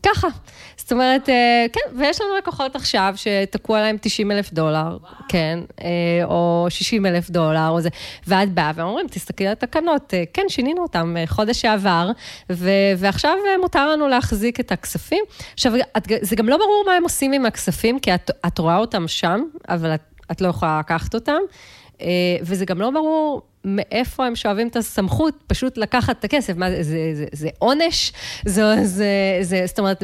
ככה. זאת אומרת, אה, כן, ויש לנו לקוחות עכשיו שתקעו עליהם 90 אלף דולר, וואו. כן, אה, או 60 אלף דולר, או זה, ואת באה ואומרים, תסתכלי על התקנות, אה, כן, שינינו אותם חודש שעבר, ו, ועכשיו מותר לנו להחזיק את הכספים. עכשיו, את, זה גם לא ברור מה הם עושים עם הכספים, כי את, את רואה אותם שם, אבל את, את לא יכולה לקחת אותם. וזה גם לא ברור מאיפה הם שואבים את הסמכות פשוט לקחת את הכסף? מה, זה, זה, זה, זה עונש? זה, זה, זה, זאת אומרת,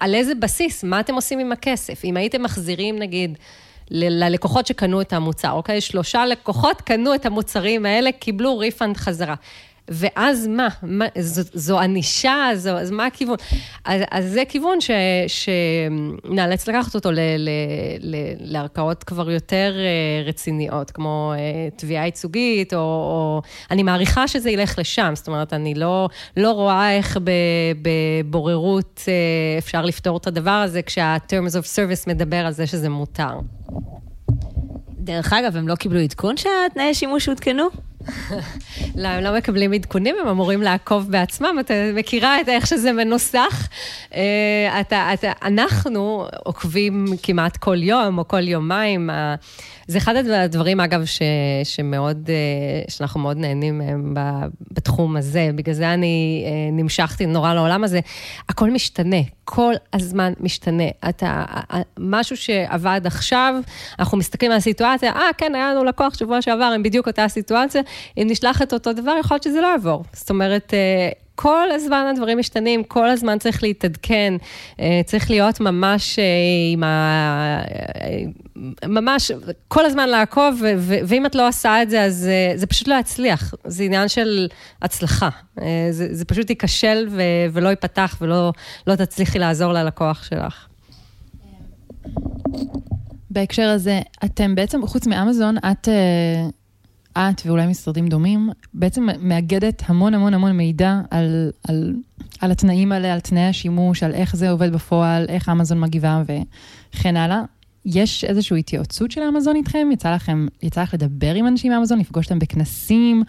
על, איזה בסיס? מה אתם עושים עם הכסף? אם הייתם מחזירים, נגיד, ללקוחות שקנו את המוצר, אוקיי? שלושה לקוחות קנו את המוצרים האלה, קיבלו ריפאנד חזרה. ואז מה? מה זו, זו ענישה? זו, אז מה הכיוון? אז, אז זה כיוון ש, שנאלץ לקחת אותו ל, ל, ל, לערכאות כבר יותר אה, רציניות, כמו אה, תביעה ייצוגית, או, או... אני מעריכה שזה ילך לשם, זאת אומרת, אני לא, לא רואה איך בבוררות אה, אפשר לפתור את הדבר הזה, כשה-terms of service מדבר על זה שזה מותר. דרך אגב, הם לא קיבלו עדכון שהתנאי שימוש עודכנו? לא, הם לא מקבלים עדכונים, הם אמורים לעקוב בעצמם, אתה מכירה את איך שזה מנוסח. אה, אתה, אתה, אנחנו עוקבים כמעט כל יום או כל יומיים. זה אחד הדברים, אגב, ש, שמאוד, אה, שאנחנו מאוד נהנים מהם בתחום הזה. בגלל זה אני אה, נמשכתי נורא לעולם הזה. הכל משתנה, כל הזמן משתנה. אתה, משהו שעבד עכשיו, אנחנו מסתכלים על הסיטואציה, אה, כן, היה לנו לקוח שבוע שעבר עם בדיוק אותה סיטואציה, אם נשלח את אותו דבר, יכול להיות שזה לא יעבור. זאת אומרת, אה, כל הזמן הדברים משתנים, כל הזמן צריך להתעדכן, אה, צריך להיות ממש אה, עם ה... ממש כל הזמן לעקוב, ואם את לא עושה את זה, אז זה פשוט לא יצליח. זה עניין של הצלחה. זה, זה פשוט ייכשל ולא ייפתח ולא לא תצליחי לעזור ללקוח שלך. בהקשר הזה, אתם בעצם, חוץ מאמזון, את את ואולי משרדים דומים, בעצם מאגדת המון המון המון מידע על, על, על התנאים האלה, על תנאי השימוש, על איך זה עובד בפועל, איך אמזון מגיבה וכן הלאה. יש איזושהי התייעצות של אמזון איתכם? יצא לכם, יצא לך לדבר עם אנשים מאמזון, לפגוש אותם בכנסים?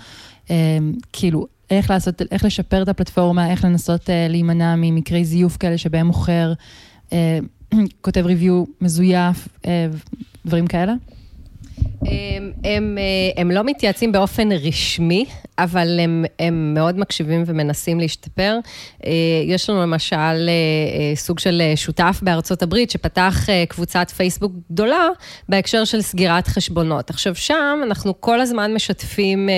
אה, כאילו, איך לעשות, איך לשפר את הפלטפורמה, איך לנסות אה, להימנע ממקרי זיוף כאלה שבהם מוכר, אה, כותב ריוויו מזויף, אה, דברים כאלה? הם, הם, אה, הם לא מתייעצים באופן רשמי, אבל הם, הם מאוד מקשיבים ומנסים להשתפר. אה, יש לנו למשל אה, סוג של שותף בארצות הברית שפתח קבוצת פייסבוק גדולה בהקשר של סגירת חשבונות. עכשיו, שם אנחנו כל הזמן משתפים...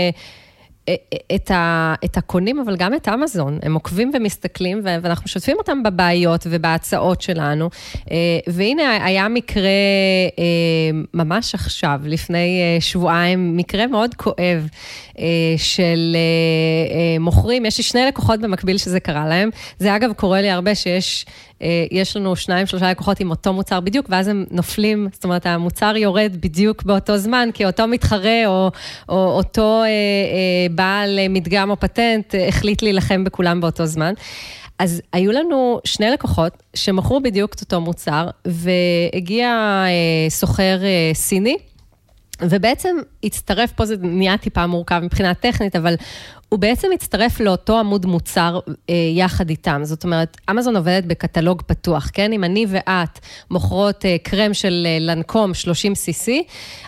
את, ה, את הקונים, אבל גם את אמזון. הם עוקבים ומסתכלים, ואנחנו משתפים אותם בבעיות ובהצעות שלנו. אה, והנה, היה מקרה אה, ממש עכשיו, לפני אה, שבועיים, מקרה מאוד כואב של מוכרים. יש לי שני לקוחות במקביל שזה קרה להם. זה אגב קורה לי הרבה שיש... אה, יש לנו שניים, שלושה לקוחות עם אותו מוצר בדיוק, ואז הם נופלים, זאת אומרת, המוצר יורד בדיוק באותו זמן, כי אותו מתחרה או, או אותו אה, אה, בעל מדגם או פטנט אה, החליט להילחם בכולם באותו זמן. אז היו לנו שני לקוחות שמכרו בדיוק את אותו מוצר, והגיע אה, סוחר אה, סיני, ובעצם הצטרף, פה זה נהיה טיפה מורכב מבחינה טכנית, אבל הוא בעצם מצטרף לאותו עמוד מוצר אה, יחד איתם. זאת אומרת, אמזון עובדת בקטלוג פתוח, כן? אם אני ואת מוכרות אה, קרם של אה, לנקום 30 cc,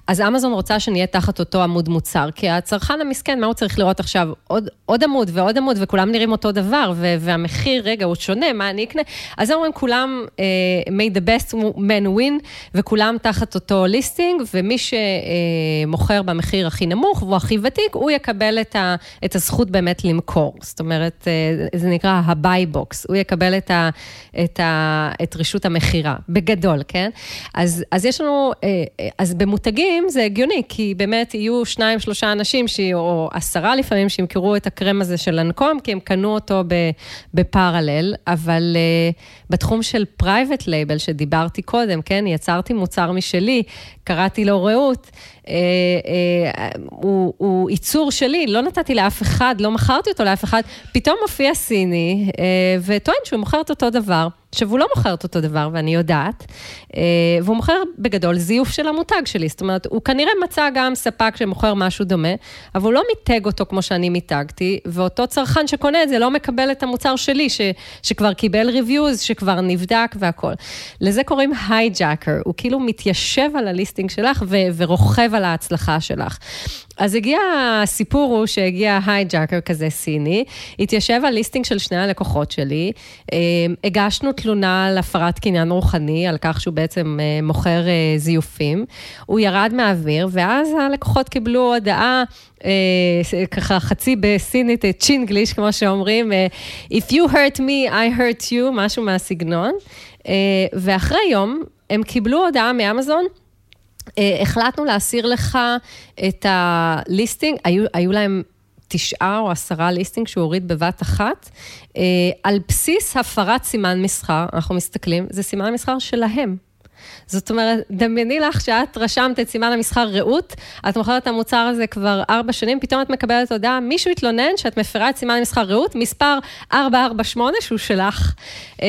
אז אמזון רוצה שנהיה תחת אותו עמוד מוצר, כי הצרכן המסכן, מה הוא צריך לראות עכשיו? עוד, עוד עמוד ועוד עמוד, וכולם נראים אותו דבר, ו- והמחיר, רגע, הוא שונה, מה אני אקנה? אז הם אומרים, כולם אה, made the best man win, וכולם תחת אותו ליסטינג, ומי שמוכר במחיר הכי נמוך והוא הכי ותיק, הוא יקבל את, ה- את הזכות. הזכות באמת למכור. זאת אומרת, אה, זה נקרא ה-buy box, הוא יקבל את, ה, את, ה, את רשות המכירה, בגדול, כן? אז, אז יש לנו, אה, אה, אז במותגים זה הגיוני, כי באמת יהיו שניים, שלושה אנשים, ש, או עשרה לפעמים, שימכרו את הקרם הזה של לנקום, כי הם קנו אותו ב parallel, אבל בתחום של private label, שדיברתי קודם, כן? יצרתי מוצר משלי, קראתי לו רעות. הוא, הוא ייצור שלי, לא נתתי לאף אחד, לא מכרתי אותו לאף אחד, פתאום מופיע סיני אה, וטוען שהוא מוכר את אותו דבר. עכשיו, הוא לא מוכר את אותו דבר, ואני יודעת, אה, והוא מוכר בגדול זיוף של המותג שלי. זאת אומרת, הוא כנראה מצא גם ספק שמוכר משהו דומה, אבל הוא לא מיתג אותו כמו שאני מיתגתי, ואותו צרכן שקונה את זה לא מקבל את המוצר שלי, ש, שכבר קיבל reviews, שכבר נבדק והכול. לזה קוראים hijacker, הוא כאילו מתיישב על ה listing שלך ו, ורוכב על ההצלחה שלך. אז הגיע, הסיפור הוא שהגיע hijacker כזה סיני, התיישב על listing של שני הלקוחות שלי, אה, הגשנו תלונה על הפרת קניין רוחני, על כך שהוא בעצם אה, מוכר אה, זיופים, הוא ירד מהאוויר, ואז הלקוחות קיבלו הודעה, ככה חצי בסינית, צ'ינגליש, כמו שאומרים, If you hurt me, I hurt you, משהו מהסגנון, ואחרי יום הם קיבלו הודעה מאמזון, אה, החלטנו להסיר לך את הליסטינג, היו, היו להם תשעה או עשרה ליסטינג שהוא הוריד בבת אחת, אה, על בסיס הפרת סימן מסחר, אנחנו מסתכלים, זה סימן מסחר שלהם. זאת אומרת, דמייני לך שאת רשמת את סימן המסחר רעות, את מוכרת את המוצר הזה כבר ארבע שנים, פתאום את מקבלת הודעה, מישהו התלונן שאת מפרה את סימן המסחר רעות, מספר 448 שהוא שלך, אה,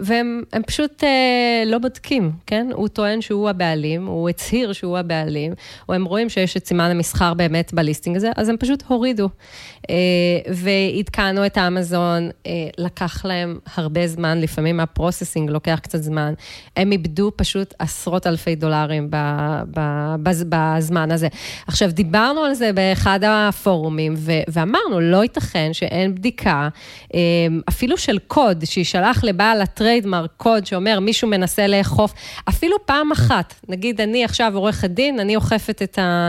והם הם פשוט אה, לא בודקים, כן? הוא טוען שהוא הבעלים, הוא הצהיר שהוא הבעלים, או הם רואים שיש את סימן המסחר באמת ב listing הזה, אז הם פשוט הורידו. אה, ועדכנו את האמזון, לקח להם הרבה זמן, לפעמים ה processing לוקח קצת זמן. הם איבדו פשוט עשרות אלפי דולרים בזמן הזה. עכשיו, דיברנו על זה באחד הפורומים, ואמרנו, לא ייתכן שאין בדיקה, אפילו של קוד, שישלח לבעל הטריידמרק קוד שאומר, מישהו מנסה לאכוף, אפילו פעם אחת, נגיד אני עכשיו עורכת דין, אני אוכפת את, ה,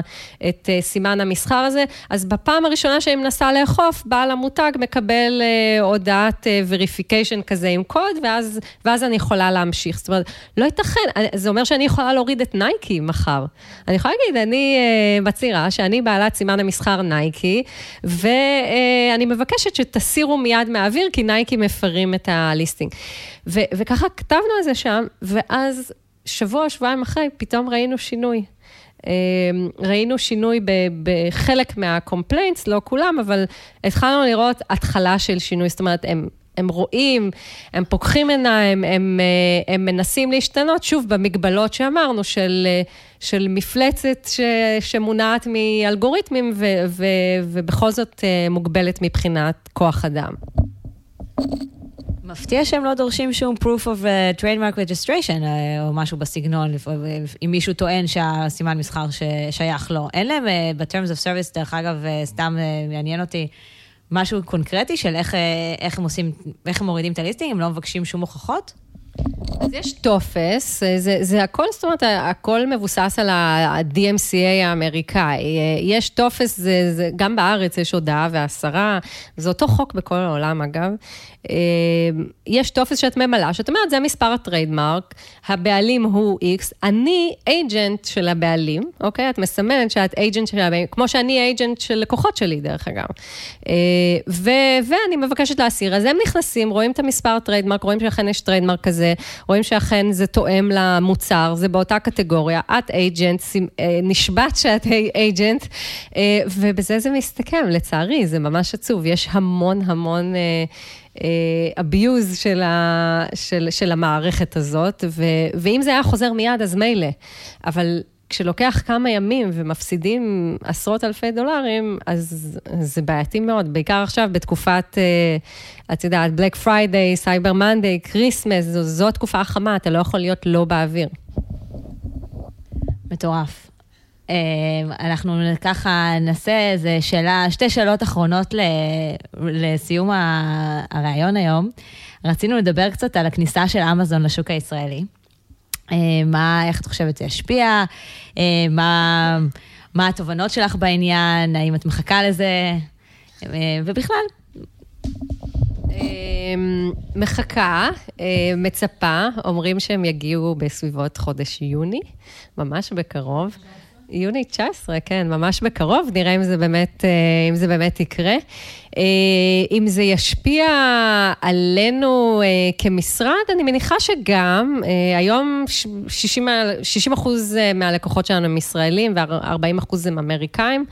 את אה, סימן המסחר הזה, אז בפעם הראשונה שאני מנסה לאכוף, בעל המותג מקבל אה, הודעת אה, verification כזה עם קוד, ואז, ואז אני יכולה להמשיך. זאת אומרת, לא ייתכן, זה אומר שאני יכולה להוריד את נייקי מחר. אני יכולה להגיד, אני אה, מצהירה שאני בעלת סימן המסחר נייקי, ואני אה, מבקשת שתסירו מיד מהאוויר, כי נייקי מפרים את ה listing. ו- וככה כתבנו על זה שם, ואז שבוע, שבועיים אחרי, פתאום ראינו שינוי. אמ, ראינו שינוי בחלק מה complaints, לא כולם, אבל התחלנו לראות התחלה של שינוי, זאת אומרת, הם... הם רואים, הם פוקחים עיניים, הם, אה, הם מנסים להשתנות, שוב, במגבלות שאמרנו, של, אה, של מפלצת ש, שמונעת מאלגוריתמים, ו, ו, ובכל זאת אה, מוגבלת מבחינת כוח אדם. מפתיע שהם לא דורשים שום proof of uh, trademark registration uh, או משהו בסגנון, אם מישהו טוען שהסימן מסחר שייך לו. אין להם uh, ב-terms of service, דרך אגב, uh, סתם uh, מעניין אותי, משהו קונקרטי של איך, uh, איך הם עושים, איך הם מורידים את ה listing, הם לא מבקשים שום הוכחות? אז יש טופס, זה, זה הכל, זאת אומרת, הכל מבוסס על ה-DMCA האמריקאי. יש טופס, זה, זה, גם בארץ יש הודעה והסרה, זה אותו חוק בכל העולם אגב. אמ, יש טופס שאת ממלאה, שאת אומרת, זה מספר ה trademark, הבעלים הוא X, אני agent של הבעלים, אוקיי? את מסמנת שאת agent של הבעלים, כמו שאני agent של לקוחות שלי, דרך אגב. אה, ו- ואני מבקשת להסיר, אז הם נכנסים, רואים את המספר ה trademark, רואים שאכן יש trademark כזה, רואים שאכן זה תואם למוצר, זה באותה קטגוריה, את agent, אה, נשבעת שאת agent, אה, ובזה זה מסתכם, לצערי, זה ממש עצוב, יש המון המון... abuse אה, של, ה, של, של המערכת הזאת, ו, ואם זה היה חוזר מיד, אז מילא. אבל כשלוקח כמה ימים ומפסידים עשרות אלפי דולרים, אז זה בעייתי מאוד, בעיקר עכשיו בתקופת, אה, את יודעת, Black Friday, Cyber Monday, Christmas, זו, זו התקופה החמה, אתה לא יכול להיות לא באוויר. מטורף. אמ, אנחנו ככה נעשה איזה שאלה, שתי שאלות אחרונות לסיום הראיון היום. רצינו לדבר קצת על הכניסה של אמזון לשוק הישראלי. אמ, מה, איך את חושבת זה ישפיע? אמ, מה, מה התובנות שלך בעניין? האם את מחכה לזה? ובכלל. מחכה, מצפה, אומרים שהם יגיעו בסביבות חודש יוני, ממש בקרוב. יוני 19, כן, ממש בקרוב, נראה אם זה באמת, אה, אם זה באמת יקרה. אה, אם זה ישפיע עלינו אה, כמשרד, אני מניחה שגם. היום 60, 60 אחוז מהלקוחות שלנו הם ישראלים ו-40 אחוז הם אמריקאים.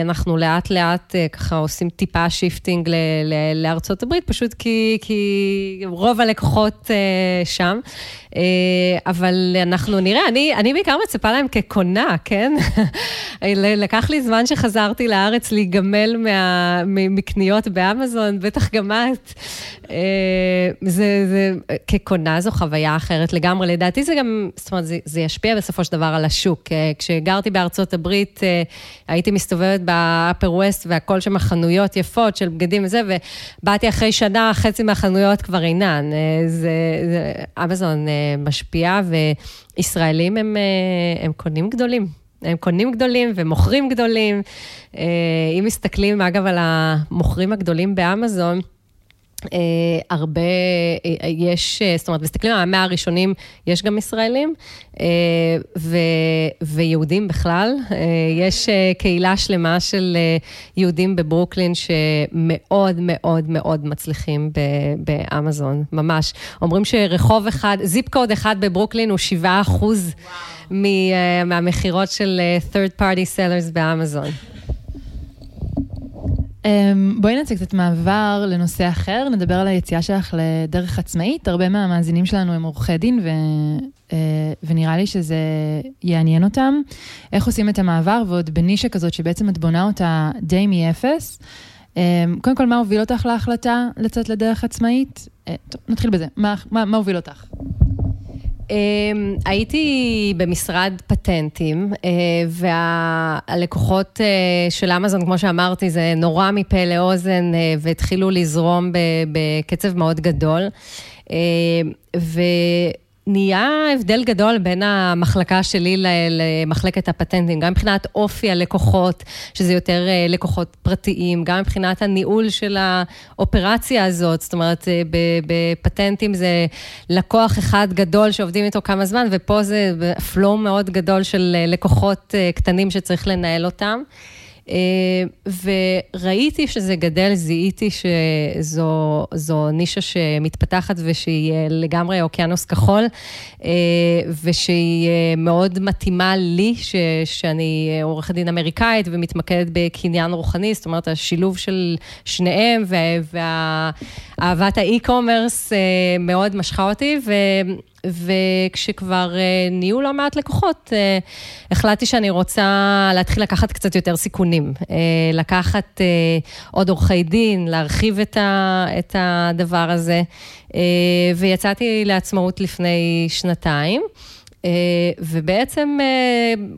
אנחנו לאט לאט ככה עושים טיפה shifting לארצות הברית, פשוט כי, כי רוב הלקוחות שם. אבל אנחנו נראה, אני, אני בעיקר מצפה להם כקונה, כן? לקח לי זמן שחזרתי לארץ להיגמל מה... מקניות באמזון, בטח גם את. אה, זה, זה, כקונה זו חוויה אחרת לגמרי. לדעתי זה גם, זאת אומרת, זה, זה ישפיע בסופו של דבר על השוק. אה, כשגרתי בארצות הברית, אה, הייתי מסתובבת ב Upper West והכל שם חנויות יפות של בגדים וזה, ובאתי אחרי שנה, חצי מהחנויות כבר אינן. זה, זה אמזון משפיע, וישראלים הם, הם קונים גדולים. הם קונים גדולים ומוכרים גדולים. אה, אם מסתכלים, אגב, על המוכרים הגדולים באמזון, אה, הרבה, אה, יש, אה, זאת אומרת, מסתכלים על המאה הראשונים, יש גם ישראלים, אה, ו, ויהודים בכלל. אה, יש אה, קהילה שלמה של אה, יהודים בברוקלין שמאוד מאוד מאוד מצליחים באמזון, ממש. אומרים שרחוב אחד, זיפ קוד אחד בברוקלין הוא 7 אחוז מ, אה, מהמכירות של אה, third party sellers באמזון. אמ, בואי נעשה קצת מעבר לנושא אחר, נדבר על היציאה שלך לדרך עצמאית. הרבה מהמאזינים שלנו הם עורכי דין, ו, אה, ונראה לי שזה יעניין אותם. איך עושים את המעבר, ועוד בנישה כזאת שבעצם את בונה אותה די מאפס. אמ, קודם כל, מה הוביל אותך להחלטה לצאת לדרך עצמאית? אה, טוב, נתחיל בזה. מה, מה, מה הוביל אותך? Um, הייתי במשרד פטנטים, uh, והלקוחות uh, של אמזון, כמו שאמרתי, זה נורא מפה לאוזן, uh, והתחילו לזרום בקצב מאוד גדול. ו... נהיה הבדל גדול בין המחלקה שלי למחלקת הפטנטים, גם מבחינת אופי הלקוחות, שזה יותר אה, לקוחות פרטיים, גם מבחינת הניהול של האופרציה הזאת, זאת אומרת, אה, בפטנטים זה לקוח אחד גדול שעובדים איתו כמה זמן, ופה זה פלואו מאוד גדול של אה, לקוחות קטנים שצריך לנהל אותם. אה, וראיתי שזה גדל, זיהיתי שזו נישה שמתפתחת ושהיא לגמרי אוקיינוס כחול, אה, ושהיא מאוד מתאימה לי, ש, שאני עורכת דין אמריקאית ומתמקדת בקניין רוחני, זאת אומרת, השילוב של שניהם ואהבת האי-קומרס אה, מאוד משכה אותי. ו... וכשכבר אה, נהיו לא מעט לקוחות, אה, החלטתי שאני רוצה להתחיל לקחת קצת יותר סיכונים. אה, לקחת עוד עורכי דין, להרחיב את הדבר הזה, ויצאתי לעצמאות לפני שנתיים. ובעצם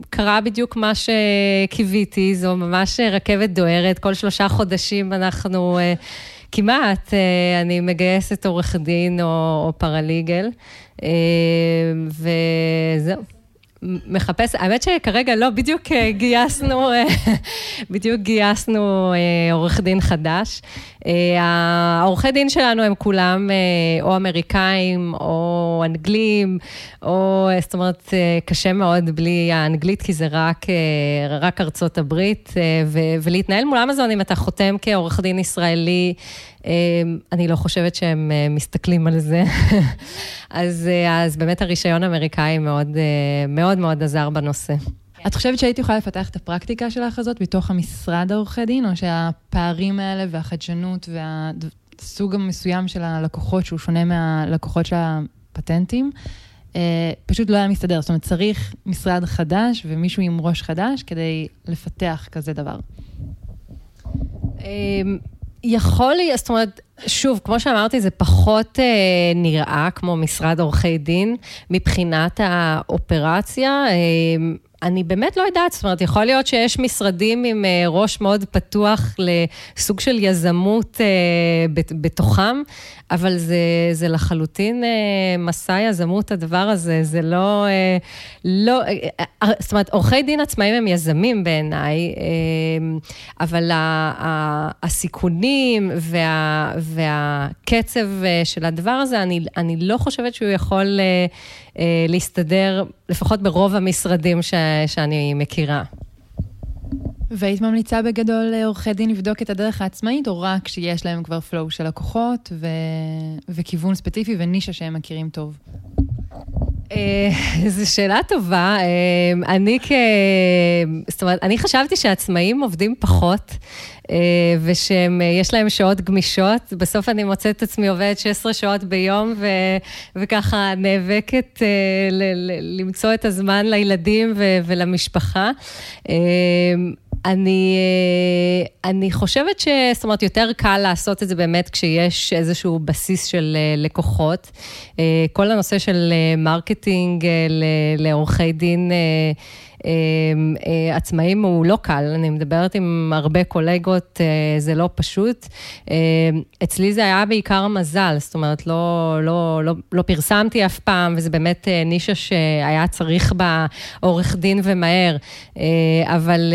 קרה בדיוק מה שקיוויתי, זו ממש רכבת דוהרת, כל שלושה חודשים אנחנו כמעט, אני מגייסת עורך דין או, או פרליגל. אה, וזהו. מחפש, האמת שכרגע לא, בדיוק אה, גייסנו, אה, בדיוק גייסנו עורך דין חדש. העורכי דין שלנו הם כולם או אמריקאים או אנגלים, או, זאת אומרת, קשה מאוד בלי האנגלית, כי זה רק, רק ארצות הברית, ולהתנהל מול אמזון, אם אתה חותם כעורך דין ישראלי, אני לא חושבת שהם אה, מסתכלים על זה. אז, אה, אז באמת הרישיון האמריקאי מאוד אה, מאוד מאוד עזר בנושא. את חושבת שהייתי יכולה לפתח את הפרקטיקה שלך הזאת בתוך המשרד העורכי דין, או שהפערים האלה והחדשנות והסוג המסוים של הלקוחות, שהוא שונה מהלקוחות של הפטנטים, פשוט לא היה מסתדר? זאת אומרת, צריך משרד חדש ומישהו עם ראש חדש כדי לפתח כזה דבר. אמ, יכול להיות, זאת אומרת, שוב, כמו שאמרתי, זה פחות אה, נראה כמו משרד עורכי דין מבחינת האופרציה. אה, אני באמת לא יודעת, זאת אומרת, יכול להיות שיש משרדים עם אה, ראש מאוד פתוח לסוג של יזמות אה, בתוכם, אבל זה, זה לחלוטין אה, מסע יזמות הדבר הזה, זה לא, לא, זאת אומרת, עורכי דין עצמאים הם יזמים בעיניי, אבל הסיכונים וה, והקצב של הדבר הזה, אני, אני לא חושבת שהוא יכול להסתדר, לפחות ברוב המשרדים ש... שאני מכירה. והיית ממליצה בגדול לעורכי דין לבדוק את הדרך העצמאית, או רק שיש להם כבר פלואו של לקוחות ו... וכיוון ספציפי ונישה שהם מכירים טוב? אה, זו שאלה טובה. אה, אני כ... זאת אומרת, אני חשבתי שעצמאים עובדים פחות, אה, ושיש להם שעות גמישות. בסוף אני מוצאת את עצמי עובדת 16 שעות ביום, ו... וככה נאבקת ל... למצוא את הזמן לילדים ו... ולמשפחה. אני, אה, אני חושבת ש... זאת אומרת, יותר קל לעשות את זה באמת כשיש איזשהו בסיס של אה, לקוחות. אה, כל הנושא של marketing לעורכי דין, עצמאים הוא לא קל, אני מדברת עם הרבה קולגות, אה, זה לא פשוט. אמ, אצלי זה היה בעיקר מזל, זאת אומרת, לא, לא, לא, לא פרסמתי אף פעם, וזה באמת אה, נישה שהיה צריך בה עורך דין ומהר. אבל,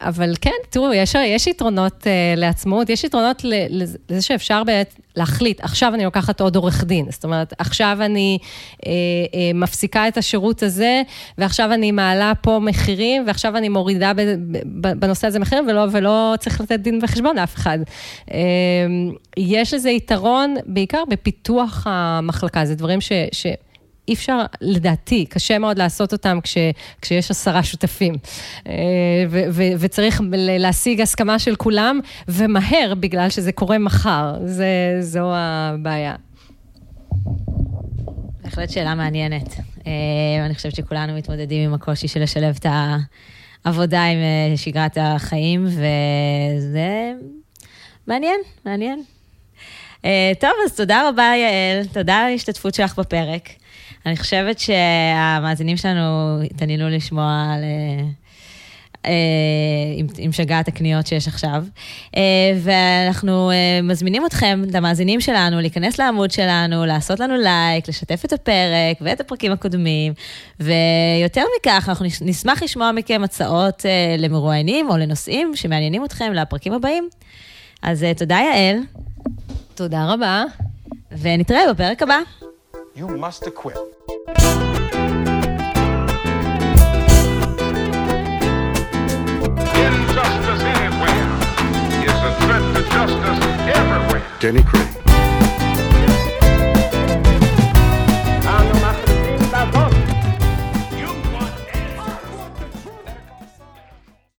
אבל כן, תראו, יש, יש יתרונות לעצמאות, יש יתרונות לזה שאפשר באמת להחליט, עכשיו אני לוקחת עוד עורך דין. זאת אומרת, עכשיו אני אה, אה, מפסיקה את השירות הזה, ועכשיו אני מעלה פה מחירים, ועכשיו אני מורידה ב, ב, בנושא הזה מחירים, ולא, ולא צריך לתת דין וחשבון לאף אחד. אה, יש לזה יתרון בעיקר בפיתוח המחלקה, זה דברים ש... ש אי אפשר, לדעתי, קשה מאוד לעשות אותם כש, כשיש עשרה שותפים. אה, ו, ו, וצריך להשיג הסכמה של כולם, ומהר, בגלל שזה קורה מחר. זה, זו הבעיה. בהחלט שאלה מעניינת. אה, אני חושבת שכולנו מתמודדים עם הקושי של לשלב את העבודה עם אה, שגרת החיים, וזה מעניין, מעניין. טוב, אז תודה רבה, יעל. תודה על ההשתתפות שלך בפרק. אני חושבת שהמאזינים שלנו התעניינו לשמוע על... אה, עם, עם שגעת הקניות שיש עכשיו. אה, ואנחנו אה, מזמינים אתכם, את המאזינים שלנו, להיכנס לעמוד שלנו, לעשות לנו לייק, לשתף את הפרק ואת הפרקים הקודמים. ויותר מכך, אנחנו נשמח לשמוע מכם הצעות למרואיינים או לנושאים שמעניינים אתכם לפרקים הבאים. אז תודה, יעל. תודה רבה. ונתראה בפרק הבא. You must acquit. Denny Craig.